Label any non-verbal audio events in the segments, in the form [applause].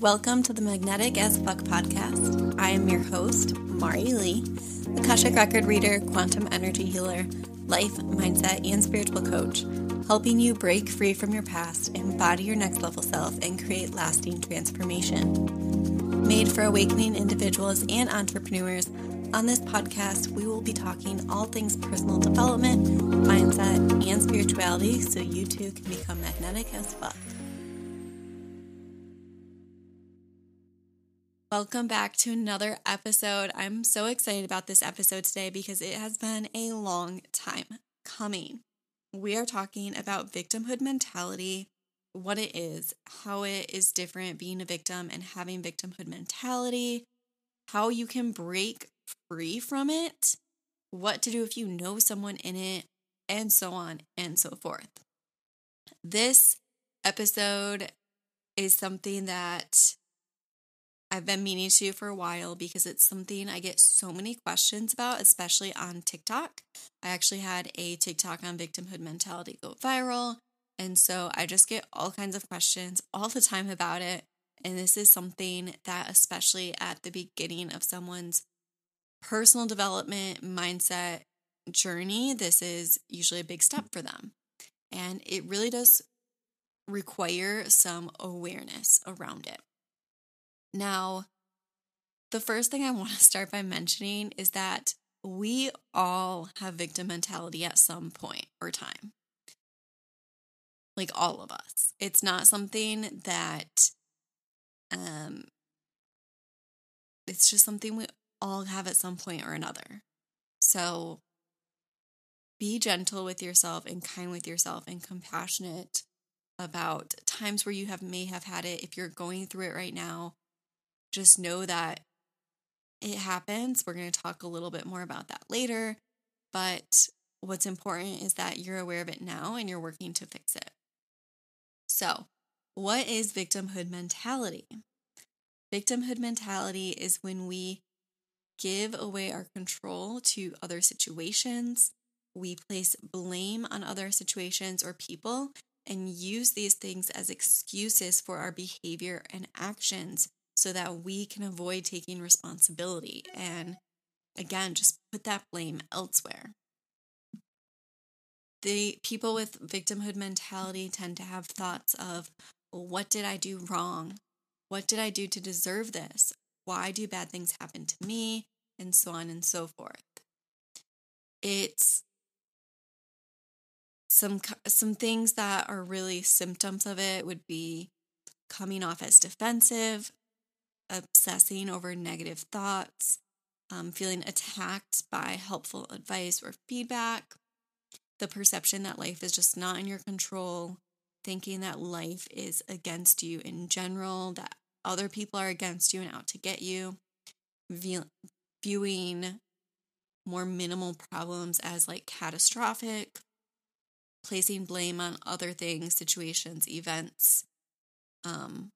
Welcome to the Magnetic as Fuck podcast. I am your host, Mari Lee, Akashic record reader, quantum energy healer, life, mindset, and spiritual coach, helping you break free from your past, embody your next level self, and create lasting transformation. Made for awakening individuals and entrepreneurs, on this podcast, we will be talking all things personal development, mindset, and spirituality so you too can become magnetic as fuck. Welcome back to another episode. I'm so excited about this episode today because it has been a long time coming. We are talking about victimhood mentality, what it is, how it is different being a victim and having victimhood mentality, how you can break free from it, what to do if you know someone in it, and so on and so forth. This episode is something that I've been meaning to for a while because it's something I get so many questions about, especially on TikTok. I actually had a TikTok on victimhood mentality go viral. And so I just get all kinds of questions all the time about it. And this is something that, especially at the beginning of someone's personal development mindset journey, this is usually a big step for them. And it really does require some awareness around it. Now, the first thing I want to start by mentioning is that we all have victim mentality at some point or time. Like all of us. It's not something that um it's just something we all have at some point or another. So be gentle with yourself and kind with yourself and compassionate about times where you have may have had it if you're going through it right now just know that it happens. We're going to talk a little bit more about that later but what's important is that you're aware of it now and you're working to fix it. So what is victimhood mentality? Victimhood mentality is when we give away our control to other situations. We place blame on other situations or people and use these things as excuses for our behavior and actions so that we can avoid taking responsibility and again just put that blame elsewhere. The people with victimhood mentality tend to have thoughts of well, what did I do wrong? What did I do to deserve this? why do bad things happen to me, and so on and so forth. It's some some things that are really symptoms of it would be coming off as defensive, obsessing over negative thoughts, um, feeling attacked by helpful advice or feedback, the perception that life is just not in your control, thinking that life is against you in general, that other people are against you and out to get you, viewing more minimal problems as like catastrophic, placing blame on other things, situations, events, um,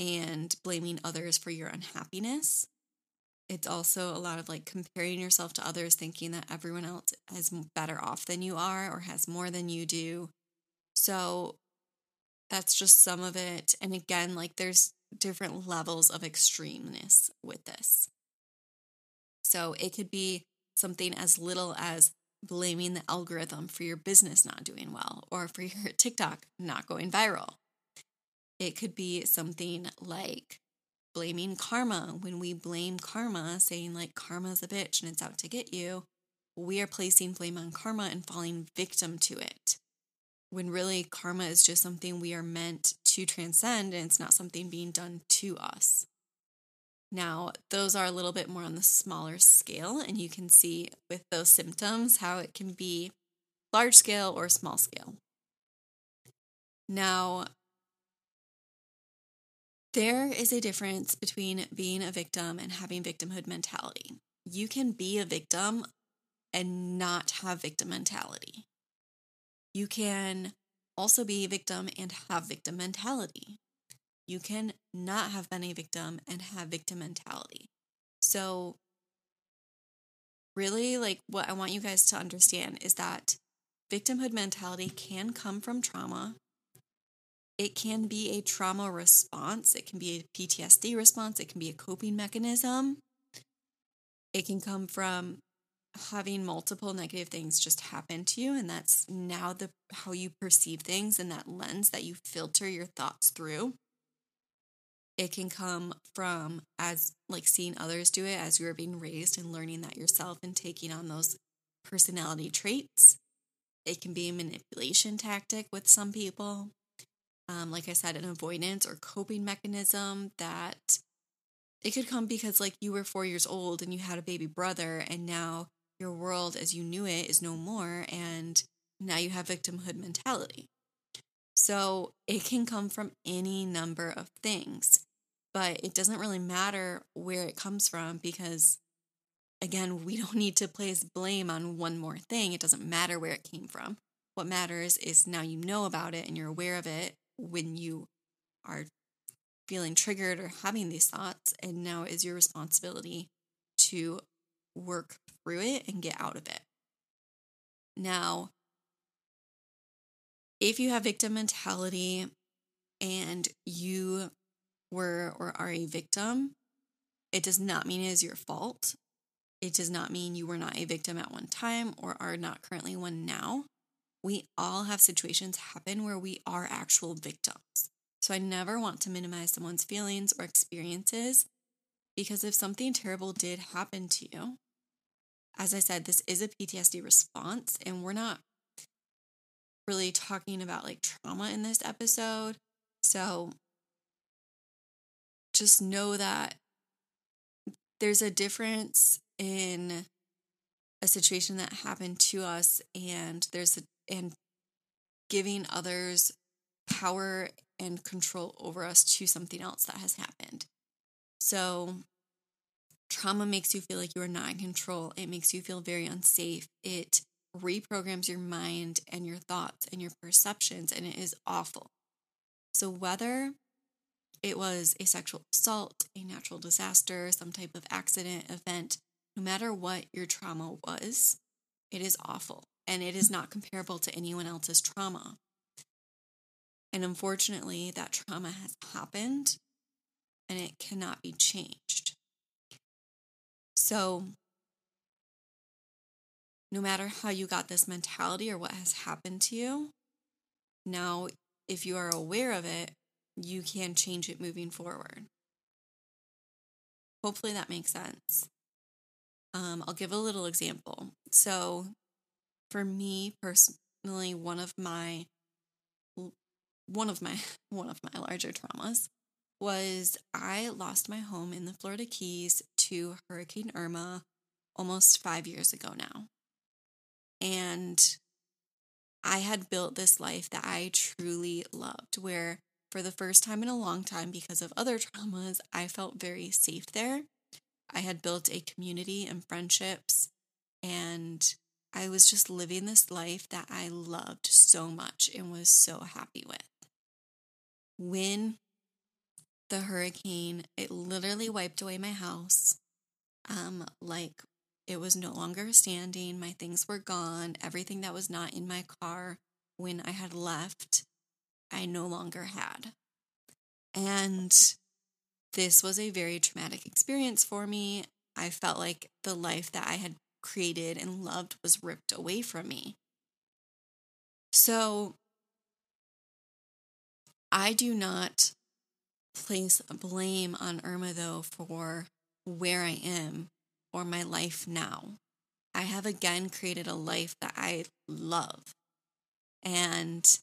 and blaming others for your unhappiness. It's also a lot of like comparing yourself to others, thinking that everyone else is better off than you are or has more than you do. So that's just some of it. And again, like there's different levels of extremeness with this. So it could be something as little as blaming the algorithm for your business not doing well or for your [laughs] TikTok not going viral. It could be something like blaming karma. When we blame karma, saying like karma's a bitch and it's out to get you, we are placing blame on karma and falling victim to it when really karma is just something we are meant to transcend and it's not something being done to us. Now, those are a little bit more on the smaller scale, and you can see with those symptoms how it can be large scale or small scale. Now, there is a difference between being a victim and having victimhood mentality. You can be a victim and not have victim mentality. You can also be a victim and have victim mentality. You can not have been a victim and have victim mentality. So, really, like what I want you guys to understand is that victimhood mentality can come from trauma. It can be a trauma response, it can be a PTSD response, it can be a coping mechanism. It can come from having multiple negative things just happen to you and that's now the how you perceive things and that lens that you filter your thoughts through. It can come from as like seeing others do it as you are being raised and learning that yourself and taking on those personality traits. It can be a manipulation tactic with some people um, like i said an avoidance or coping mechanism that it could come because like you were four years old and you had a baby brother and now your world as you knew it is no more and now you have victimhood mentality. So it can come from any number of things but it doesn't really matter where it comes from because again we [laughs] don't need to place blame on one more thing. It doesn't matter where it came from. What matters is now you know about it and you're aware of it when you are feeling triggered or having these thoughts and now is your responsibility to work through it and get out of it now if you have victim mentality and you were or are a victim, it does not mean it is your fault. It does not mean you were not a victim at one time or are not currently one now. We all have situations happen where we are actual victims. So I never want to minimize someone's feelings or experiences because if something terrible did happen to you, as I said, this is a PTSD response, and we're not really talking about like trauma in this episode. So just know that there's a difference in a situation that happened to us and there's a and giving others power and control over us to something else that has happened. So trauma makes you feel like you are not in control. It makes you feel very unsafe. It reprograms your mind and your thoughts and your perceptions and it is awful. So whether it was a sexual assault, a natural disaster, some type of accident, event. No matter what your trauma was, it is awful and it is not comparable to anyone else's trauma. And unfortunately, that trauma has happened and it cannot be changed. So, no matter how you got this mentality or what has happened to you, now, if you are aware of it, you can change it moving forward. Hopefully that makes sense. Um, I'll give a little example. So, for me personally, one of my one of my [laughs] one of my larger traumas was I lost my home in the Florida Keys to Hurricane Irma almost 5 years ago now. And I had built this life that I truly loved where for the first time in a long time because of other [laughs] traumas, I felt very safe there. I had built a community and friendships, and I was just living this life that I loved so much and was so happy with. When the hurricane, it literally wiped away my house. Um, like it was no longer standing. My things were gone. Everything that was not in my car when I had left I no longer had. And this was a very traumatic experience for me. I felt like the life that I had created and loved was ripped away from me. So I do not place blame on Irma though for where I am or my life now. I have again created a life that I love. And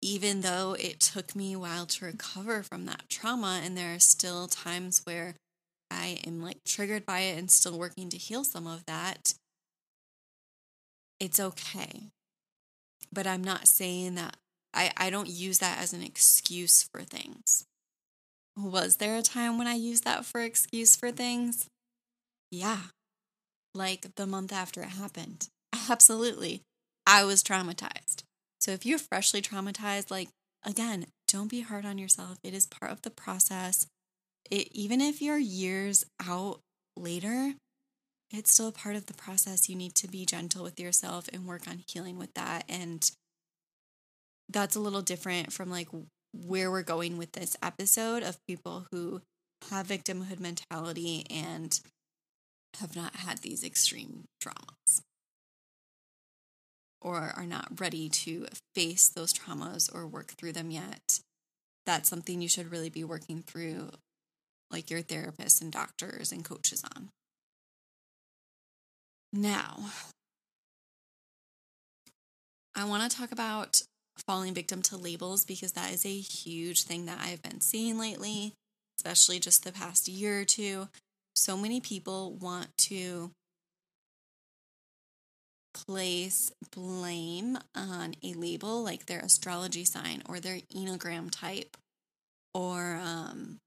even though it took me a while to recover from that trauma, and there are still times where I am like triggered by it and still working to heal some of that, it's okay. But I'm not saying that I, I don't use that as an excuse for things. Was there a time when I used that for excuse for things? Yeah. Like the month after it happened. [laughs] Absolutely. I was traumatized. So if you're freshly traumatized, like again, don't be hard on yourself. It is part of the process. It, even if you're years out later, it's still a part of the process. You need to be gentle with yourself and work on healing with that and that's a little different from like where we're going with this episode of people who have victimhood mentality and have not had these extreme traumas or are not ready to face those traumas or work through them yet. That's something you should really be working through, like your therapists and doctors and coaches on. Now, I want to talk about falling victim to labels because that is a huge thing that I've been seeing lately, especially just the past year or two. So many people want to place blame on a label like their astrology sign or their Enneagram type or um,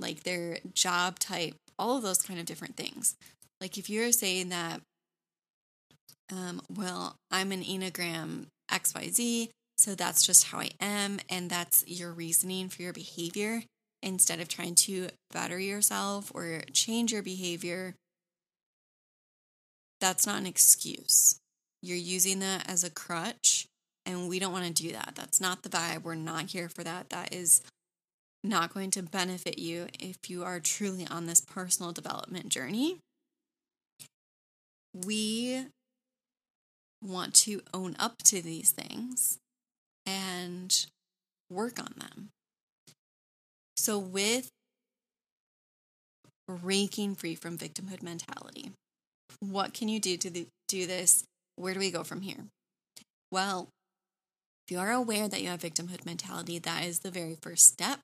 like their job type, all of those kind of different things. Like if you're saying that um, well, I'm an Enneagram XYZ, so that's just how I am, and that's your reasoning for your behavior instead of trying to better yourself or change your behavior. That's not an excuse. You're using that as a crutch, and we don't want to do that. That's not the vibe. We're not here for that. That is not going to benefit you if you are truly on this personal development journey. We want to own up to these things and work on them. So, with breaking free from victimhood mentality, what can you do to do this? Where do we go from here? Well, if you are aware that you have victimhood mentality, that is the very first step.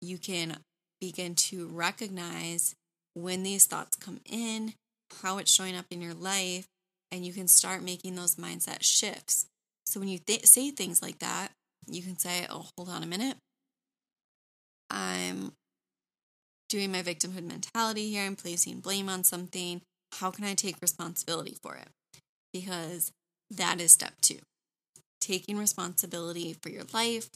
You can begin to recognize when these thoughts come in, how it's showing up in your life, and you can start making those mindset shifts. So when you th- say things like that, you can say, "Oh, hold on a minute. I'm doing my victimhood mentality here. I'm placing blame on something. How can I take responsibility for it?" Because that is step 2. Taking responsibility for your life,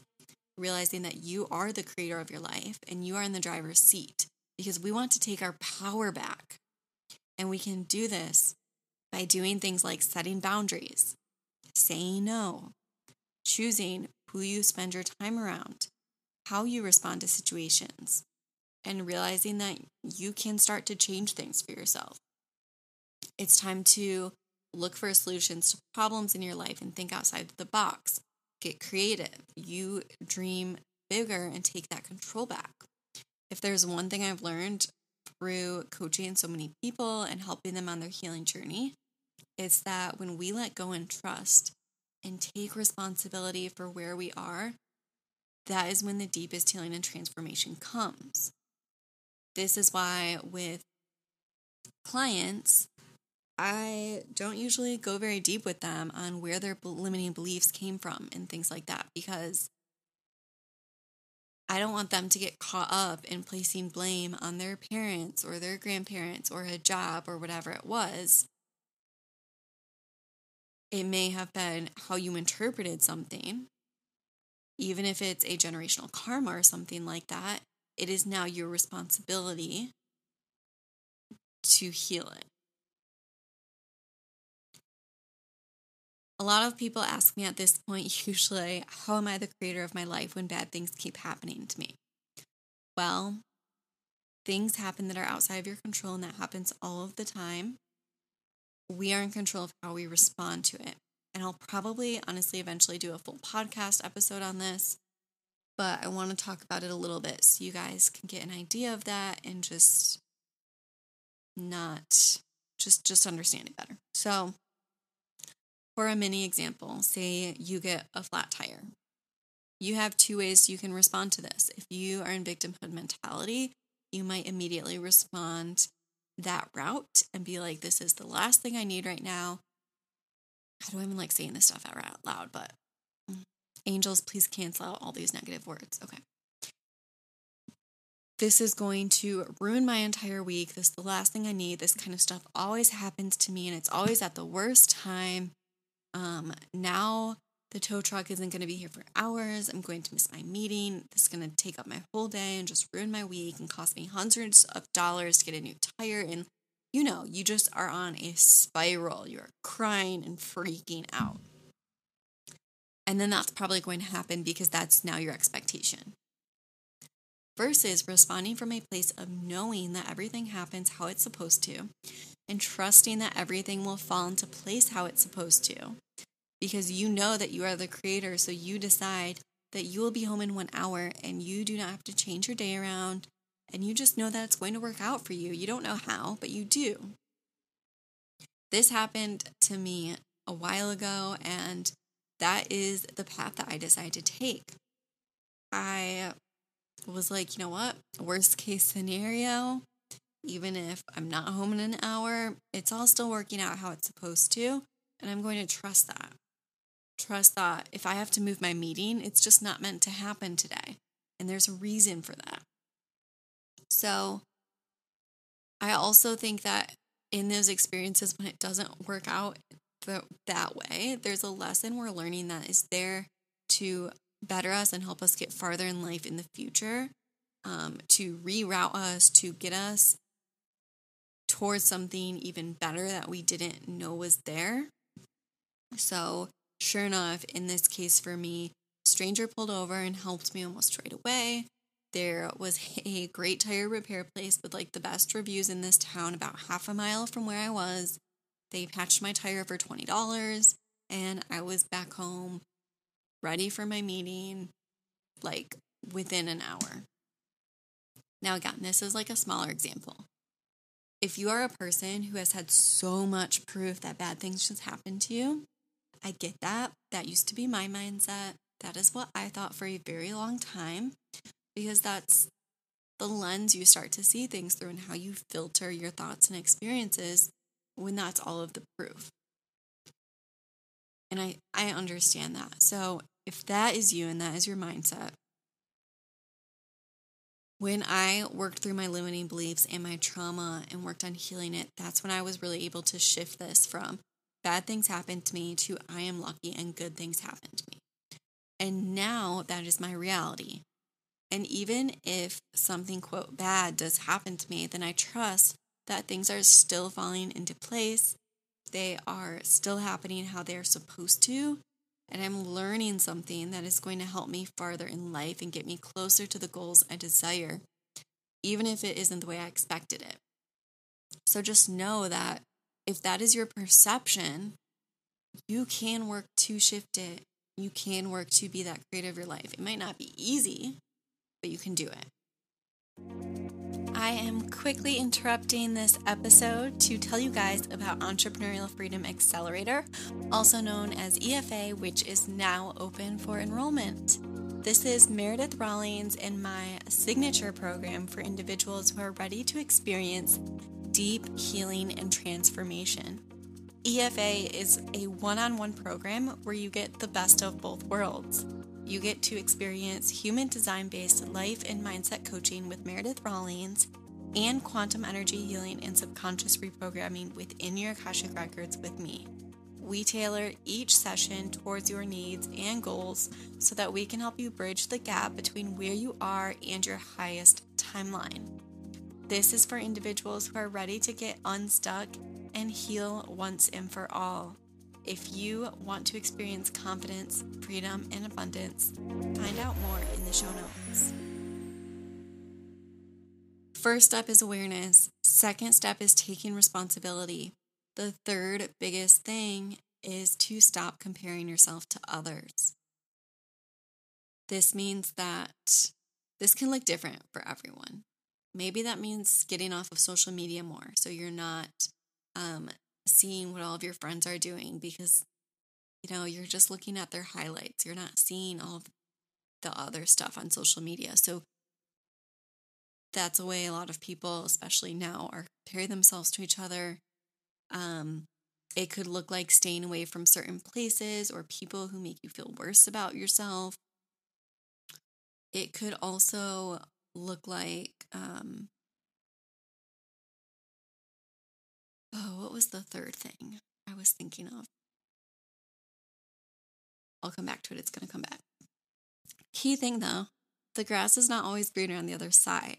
realizing that you are the creator of your life and you are in the driver's seat because we want to take our power back. And we can do this by doing things like setting boundaries, saying no, choosing who you spend your time around, how you respond to situations, and realizing that you can start to change things for yourself. It's time to look for solutions to problems in your life and think outside the box. Get creative. You dream bigger and take that control back. If there's one thing I've learned through coaching so many people and helping them on their healing journey, is that when we let go and trust and take responsibility for where we are, that is when the deepest healing and transformation comes. This is why, with clients, I don't usually go very deep with them on where their limiting beliefs came from and things like that because I don't want them to get caught up in placing blame on their parents or their grandparents or a job or whatever it was it may have been how you interpreted something. Even if it's a generational karma or something like that, it is now your responsibility to heal it. A lot of people ask me at this point, [laughs] usually, how am I the creator of my life when bad things keep happening to me? Well, things happen that are outside of your control, and that happens all of the time we are in control of how we respond to it. And I'll probably, honestly, eventually do a full podcast episode on this. But I want to talk about it a little bit so you guys can get an idea of that and just not just just understand it better. So, for a mini example, say you get a flat tire. You have two ways you can respond to this. If you are in victimhood mentality, you might immediately respond that route and be like, this is the last thing I need right now. I don't even like saying this stuff out loud, but mm, angels, please cancel out all these negative words. Okay. This is going to ruin my entire week. This is the last thing I need. This kind of stuff always happens to me and it's always at the worst time. Um, now the tow truck isn't going to be here for hours. I'm going to miss my meeting. This is going to take up my whole day and just ruin my week and cost me hundreds of dollars to get a new tire. And you know, you just are on a spiral. You're crying and freaking out. And then that's probably going to happen because that's now your expectation. Versus responding from a place of knowing that everything happens how it's supposed to and trusting that everything will fall into place how it's supposed to. Because you know that you are the creator, so you decide that you will be home in one hour and you do not have to change your day around. And you just know that it's going to work out for you. You don't know how, but you do. This happened to me a while ago, and that is the path that I decided to take. I was like, you know what? Worst case scenario, even if I'm not home in an hour, it's all still working out how it's supposed to. And I'm going to trust that. Trust that if I have to move my meeting, it's just not meant to happen today. And there's a reason for that. So I also think that in those experiences, when it doesn't work out that way, there's a lesson we're learning that is there to better us and help us get farther in life in the future, um, to reroute us, to get us towards something even better that we didn't know was there. So, sure enough, in this case for me, stranger pulled over and helped me almost right away. There was [laughs] a great tire repair place with like the best reviews in this town, about half a mile from where I was. They patched my tire for $20 and I was back home ready for my meeting like within an hour. Now, again, this is like a smaller example. If you are a person who has had so much proof that bad things just happen to you, I get that. That used to be my mindset. That is what I thought for a very long time because that's the lens you start to see things through and how you filter your thoughts and experiences when that's all of the proof. And I, I understand that. So if that is you and that is your mindset, when I worked through my limiting beliefs and my trauma and worked on healing it, that's when I was really able to shift this from bad things happen to me to I am lucky and good things happen to me. And now that is my reality. And even if something, quote, bad does happen to me, then I trust that things are still falling into place. They are still happening how they're supposed to and I'm learning something that is going to help me farther in life and get me closer to the goals I desire, even if it isn't the way I expected it. So just know that if that is your perception, you can work to shift it. You can work to be that creator of your life. It might not be easy, but you can do it. I am quickly interrupting this episode to tell you guys about Entrepreneurial Freedom Accelerator, also known as EFA, which is now open for enrollment. This is Meredith Rawlings and my signature program for individuals who are ready to experience deep healing and transformation. EFA is a one on one program where you get the best of both worlds. You get to experience human design based life and mindset coaching with Meredith Rawlings and quantum energy healing and subconscious reprogramming within your Akashic Records with me. We tailor each session towards your needs and goals so that we can help you bridge the gap between where you are and your highest timeline. This is for individuals who are ready to get unstuck and heal once and for all. If you want to experience confidence, freedom, and abundance, find out more in the show notes. First step is awareness. Second step is taking responsibility. The third biggest thing is to stop comparing yourself to others. This means that this can look different for everyone. Maybe that means getting off of social media more so you're not um, seeing what all of your friends are doing because you know you're just looking at their highlights. You're not seeing all the other stuff on social media. So that's a way a lot of people especially now are compare themselves to each other. Um it could look like staying away from certain places or people who make you feel worse about yourself. It could also look like um Oh, what was the third thing I was thinking of? I'll come back to it. It's going to come back. Key thing though, the grass is not always greener on the other side.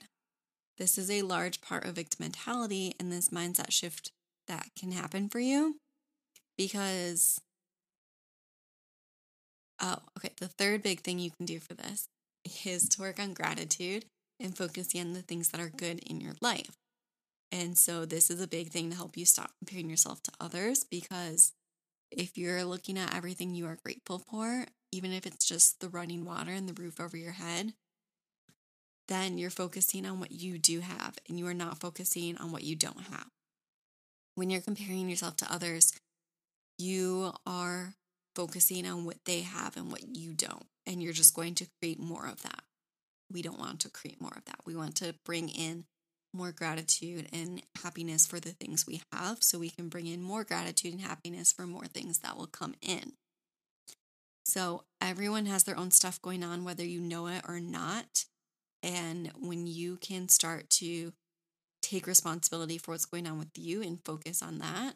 This is a large part of victim mentality and this mindset shift that can happen for you because Oh, okay. The third big thing you can do for this is to work on gratitude and focusing on the things that are good in your life. And so, this is a big thing to help you stop comparing yourself to others because if you're looking at everything you are grateful for, even if it's just the running water and the roof over your head, then you're focusing on what you do have and you are not focusing on what you don't have. When you're comparing yourself to others, you are focusing on what they have and what you don't, and you're just going to create more of that. We don't want to create more of that. We want to bring in more gratitude and happiness for the things we have so we can bring in more gratitude and happiness for more things that will come in. So, everyone has their own stuff going on, whether you know it or not. And when you can start to take responsibility for what's going on with you and focus on that,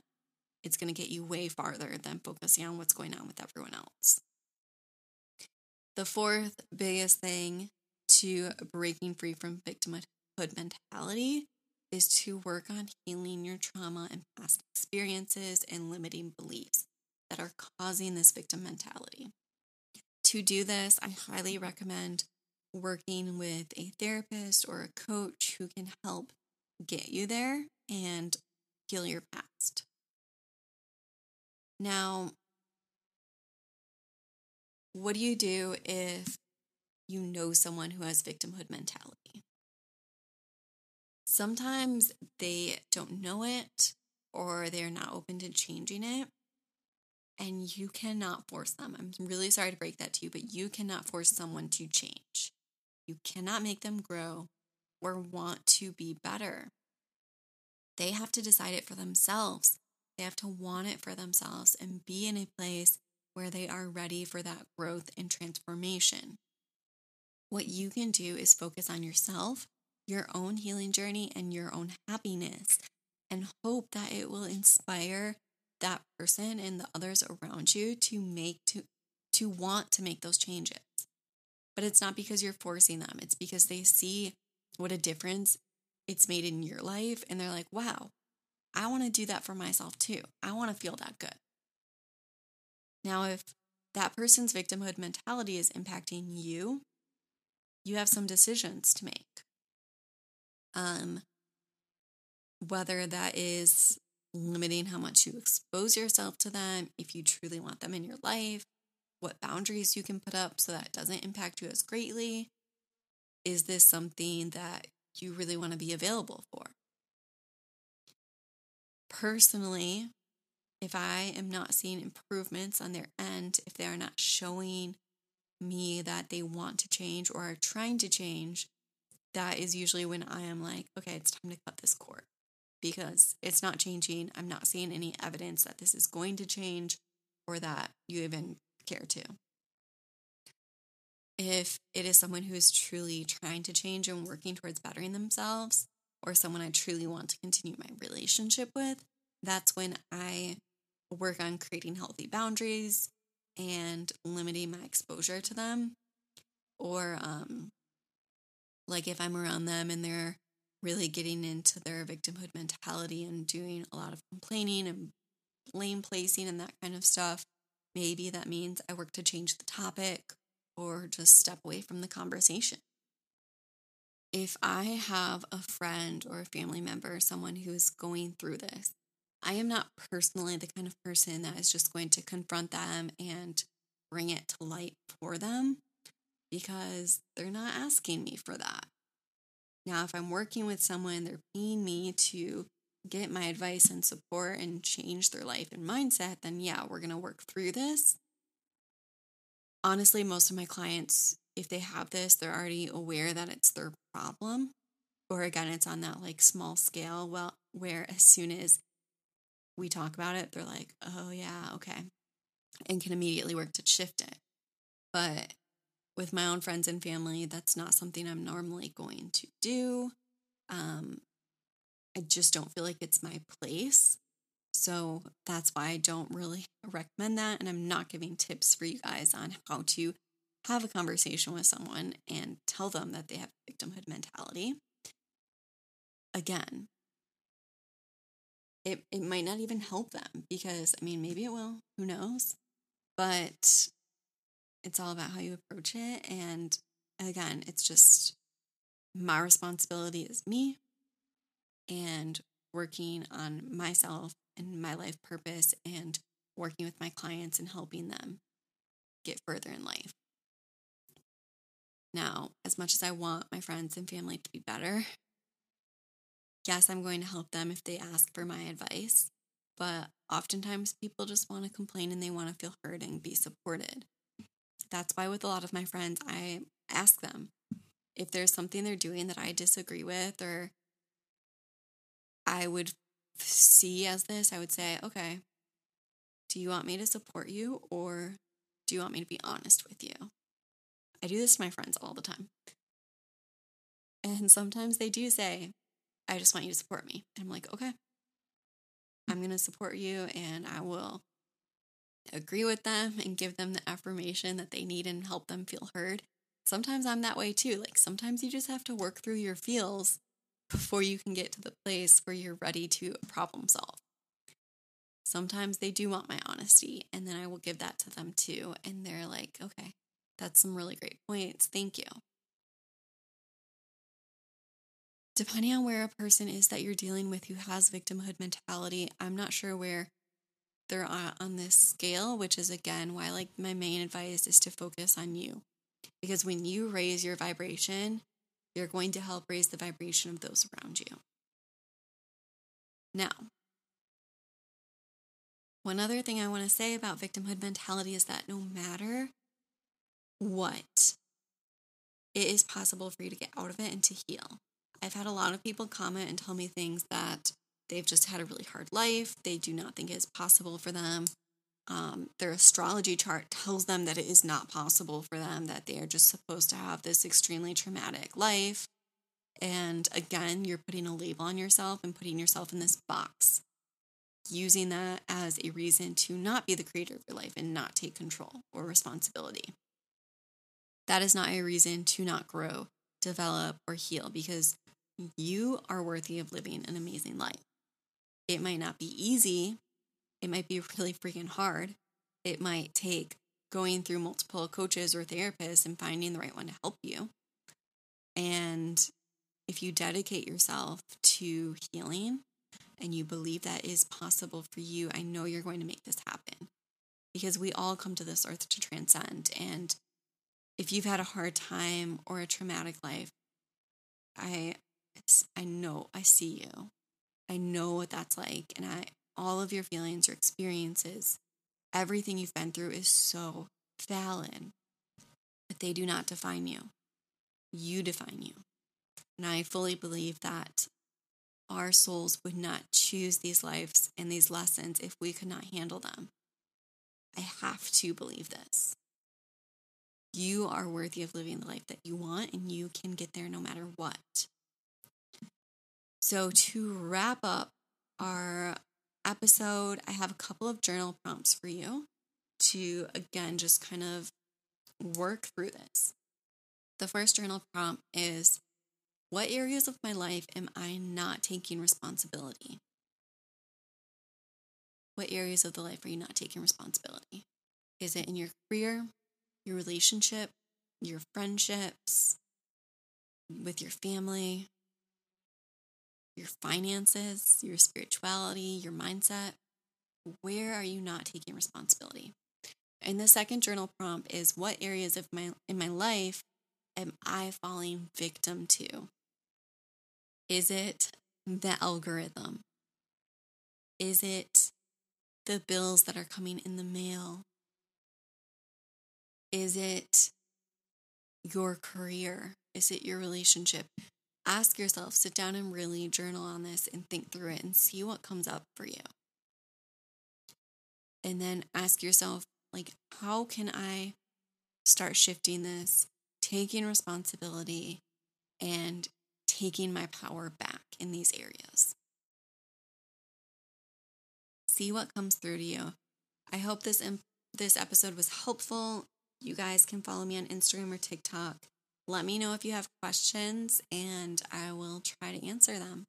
it's going to get you way farther than focusing on what's going on with everyone else. The fourth biggest thing to breaking free from victimhood mentality is to work on healing your trauma and past experiences and limiting beliefs that are causing this victim mentality. To do this, I highly recommend working with a therapist or a coach who can help get you there and heal your past. Now, what do you do if you know someone who has victimhood mentality? Sometimes they don't know it or they're not open to changing it. And you cannot force them. I'm really sorry to break that to you, but you cannot force someone to change. You cannot make them grow or want to be better. They have to decide it for themselves. They have to want it for themselves and be in a place where they are ready for that growth and transformation. What you can do is focus on yourself, your own healing journey, and your own happiness, and hope that it will inspire that person and the others around you to make to to want to make those changes. But it's not because you're forcing them, it's because they see what a difference it's made in your life and they're like, wow, I want to do that for myself too. I want to feel that good. Now, if that person's victimhood mentality is impacting you, you have some decisions to make. Um, whether that is limiting how much you expose yourself to them, if you truly want them in your life, what boundaries you can put up so that doesn't impact you as greatly. Is this something that you really want to be available for? Personally, if I am not seeing improvements on their end, if they are not showing me that they want to change or are trying to change, that is usually when I am like, okay, it's time to cut this cord because it's not changing. I'm not seeing any evidence that this is going to change or that you even care to. If it is someone who is truly trying to change and working towards bettering themselves, or someone I truly want to continue my relationship with, that's when I work on creating healthy boundaries and limiting my exposure to them. Or, um, like if I'm around them and they're really getting into their victimhood mentality and doing a lot of complaining and blame placing and that kind of stuff, Maybe that means I work to change the topic or just step away from the conversation. If I have a friend or a family member, someone who is going through this, I am not personally the kind of person that is just going to confront them and bring it to light for them because they're not asking me for that. Now, if I'm working with someone, they're paying me to get my advice and support and change their life and mindset, then yeah, we're going to work through this. Honestly, most of my clients, if they have this, they're already aware that it's their problem. Or again, it's on that like small scale, well, where [laughs] as soon as we talk about it, they're like, oh yeah, okay, and can immediately work to shift it. But with my own friends and family, that's not something I'm normally going to do. Um, I just don't feel like it's my place. So that's why I don't really recommend that. And I'm not giving tips for you guys on how to have a conversation with someone and tell them that they have victimhood mentality. Again, it, it might not even help them because, I mean, maybe it will, who knows? But it's all about how you approach it. And again, it's just my responsibility is me and working on myself and my life purpose and working with my clients and helping them get further in life. Now, as much as I want my friends and family to be better, yes, I'm going to help them if they ask for my advice. But oftentimes people just want to complain and they want to feel heard and be supported. That's why, with a lot of my friends, I ask them if there's something they're doing that I disagree with or I would see as this, I would say, okay, do you want me to support you or do you want me to be honest with you? I do this to my friends all the time. And sometimes they do say, I just want you to support me. And I'm like, okay, I'm going to support you and I will agree with them and give them the affirmation that they need and help them feel heard. Sometimes I'm that way too. Like sometimes you just have to work through your feels before you can get to the place where you're ready to problem solve. Sometimes they do want my honesty, and then I will give that to them too. And they're like, okay, that's some really great points. Thank you. Depending on where a person is that you're dealing with who has victimhood mentality, I'm not sure where they're on this scale, which is again why like my main advice is to focus on you. Because when you raise your vibration, you're going to help raise the vibration of those around you. Now, one other thing I want to say about victimhood mentality is that no matter what, it is possible for you to get out of it and to heal. I've had a lot of people comment and tell me things that they've just had a really hard life. They do not think it's possible for them. Um, their astrology chart tells them that it is not possible for them, that they are just supposed to have this extremely traumatic life. And again, you're putting a label on yourself and putting yourself in this box, using that as a reason to not be the creator of your life and not take control or responsibility. That is not a reason to not grow, develop, or heal because you are worthy of living an amazing life. It might not be easy, it might be really freaking hard. It might take going through multiple coaches or therapists and finding the right one to help you. And if you dedicate yourself to healing and you believe that is possible for you, I know you're going to make this happen because we all come to this earth to transcend. And if you've had a hard time or a traumatic life, I I know I see you. I know what that's like and I all of your feelings, your experiences, everything you've been through is so valid. But they do not define you. You define you. And I fully believe that our souls would not choose these lives and these lessons if we could not handle them. I have to believe this. You are worthy of living the life that you want, and you can get there no matter what. So, to wrap up our episode, I have a couple of journal prompts for you to, again, just kind of work through this. The first journal prompt is What areas of my life am I not taking responsibility? What areas of the life are you not taking responsibility? Is it in your career, your relationship, your friendships, with your family, your finances, your spirituality, your mindset. Where are you not taking responsibility? And the second journal prompt is what areas of my in my life am I falling victim to? Is it the algorithm? Is it the bills that are coming in the mail? Is it your career? Is it your relationship? Ask yourself, sit down and really journal on this and think through it and see what comes up for you. And then ask yourself, like, how can I start shifting this, taking responsibility, and taking my power back in these areas? See what comes through to you. I hope this imp- this episode was helpful. You guys can follow me on Instagram or TikTok let me know if you have questions and I will try to answer them.